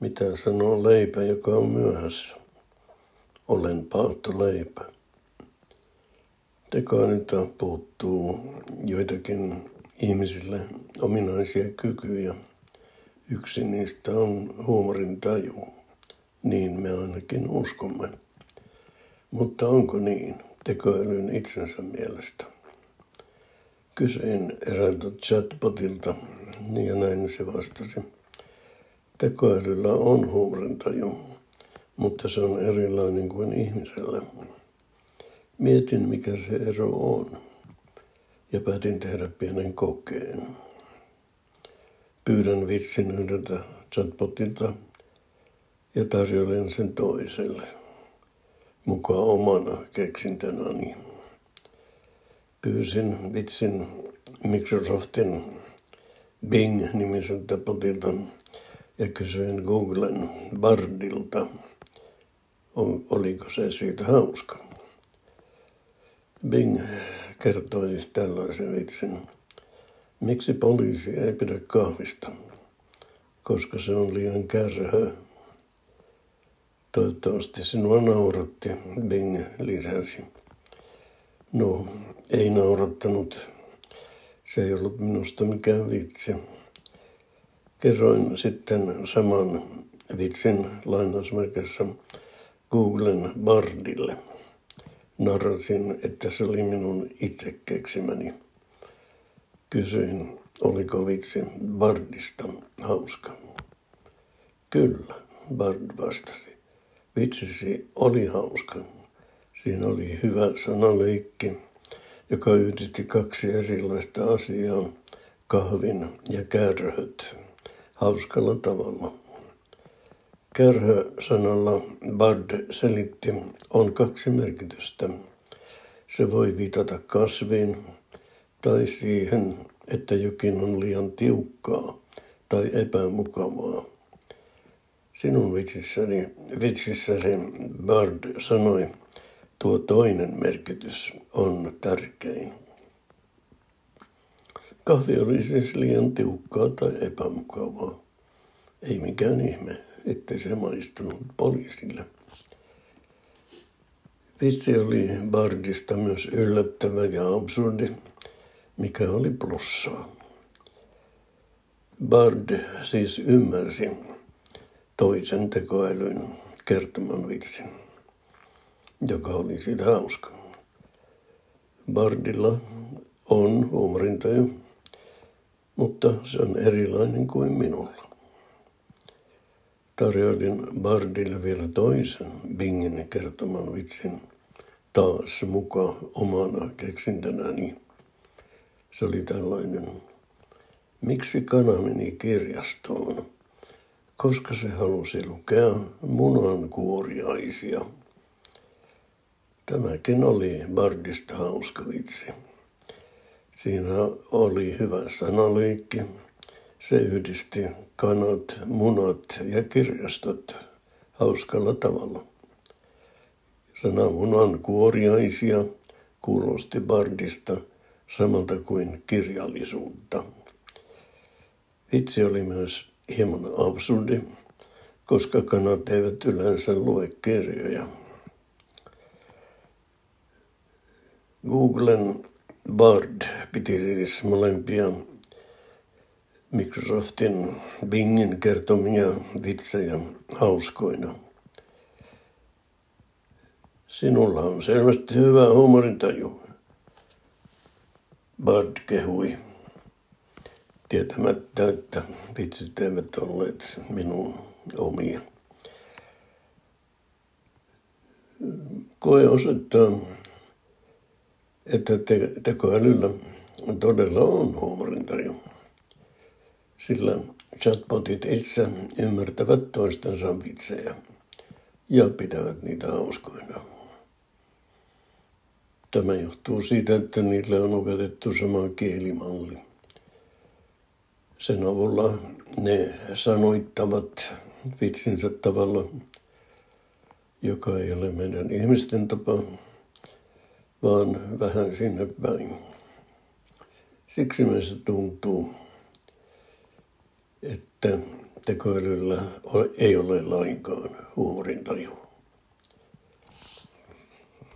Mitä sanoo leipä, joka on myöhässä? Olen paatto leipä. Tekoälyltä puuttuu joitakin ihmisille ominaisia kykyjä. Yksi niistä on huumorin taju. Niin me ainakin uskomme. Mutta onko niin tekoälyn itsensä mielestä? Kysyin eräältä chatbotilta ja näin se vastasi. Tekoälyllä on huumorintaju, mutta se on erilainen kuin ihmisellä. Mietin, mikä se ero on, ja päätin tehdä pienen kokeen. Pyydän vitsin yhdeltä chatbotilta ja tarjoilen sen toiselle, mukaan omana keksintänäni. Pyysin vitsin Microsoftin Bing-nimiseltä potilta ja kysyin Googlen Bardilta, oliko se siitä hauska. Bing kertoi tällaisen vitsin. Miksi poliisi ei pidä kahvista? Koska se on liian kärhö. Toivottavasti sinua nauratti, Bing lisäsi. No, ei naurattanut. Se ei ollut minusta mikään vitsi. Kerroin sitten saman vitsin lainausmerkissä Googlen Bardille. Narrasin, että se oli minun itse keksimäni. Kysyin, oliko vitsi Bardista hauska. Kyllä, Bard vastasi. Vitsisi oli hauska. Siinä oli hyvä sanaleikki, joka yhdisti kaksi erilaista asiaa, kahvin ja kärhöt, hauskalla tavalla. Kärhö-sanalla Bard selitti on kaksi merkitystä. Se voi viitata kasviin tai siihen, että jokin on liian tiukkaa tai epämukavaa. Sinun vitsissäni, vitsissäsi Bard sanoi, tuo toinen merkitys on tärkein. Kahvi oli siis liian tiukkaa tai epämukavaa. Ei mikään ihme, ettei se maistunut poliisille. Vitsi oli Bardista myös yllättävä ja absurdi, mikä oli plussaa. Bard siis ymmärsi toisen tekoälyn kertoman vitsin, joka oli siitä hauska. Bardilla on huumorintaju, mutta se on erilainen kuin minulla. Tarjoilin Bardille vielä toisen Bingin kertoman vitsin taas mukaan omana keksintänäni. Se oli tällainen. Miksi kana meni kirjastoon? Koska se halusi lukea munankuoriaisia. Tämäkin oli Bardista hauska vitsi. Siinä oli hyvä sanaleikki. Se yhdisti kanat, munat ja kirjastot hauskalla tavalla. Sana munan kuoriaisia kuulosti Bardista samalta kuin kirjallisuutta. Vitsi oli myös hieman absurdi, koska kanat eivät yleensä lue kirjoja. Googlen Bard piti siis molempia Microsoftin Bingin kertomia vitsejä hauskoina. Sinulla on selvästi hyvä huumorintaju. Bard kehui, tietämättä, että vitsit eivät olleet minun omia. Koe osoittaa, että te- tekoälyllä todella on huumorintaju, sillä chatbotit itse ymmärtävät toistensa vitsejä ja pitävät niitä hauskoina. Tämä johtuu siitä, että niille on opetettu sama kielimalli. Sen avulla ne sanoittavat vitsinsä tavalla, joka ei ole meidän ihmisten tapa, vaan vähän sinne päin. Siksi meistä tuntuu, että tekoälyllä ei ole lainkaan huumorintaju.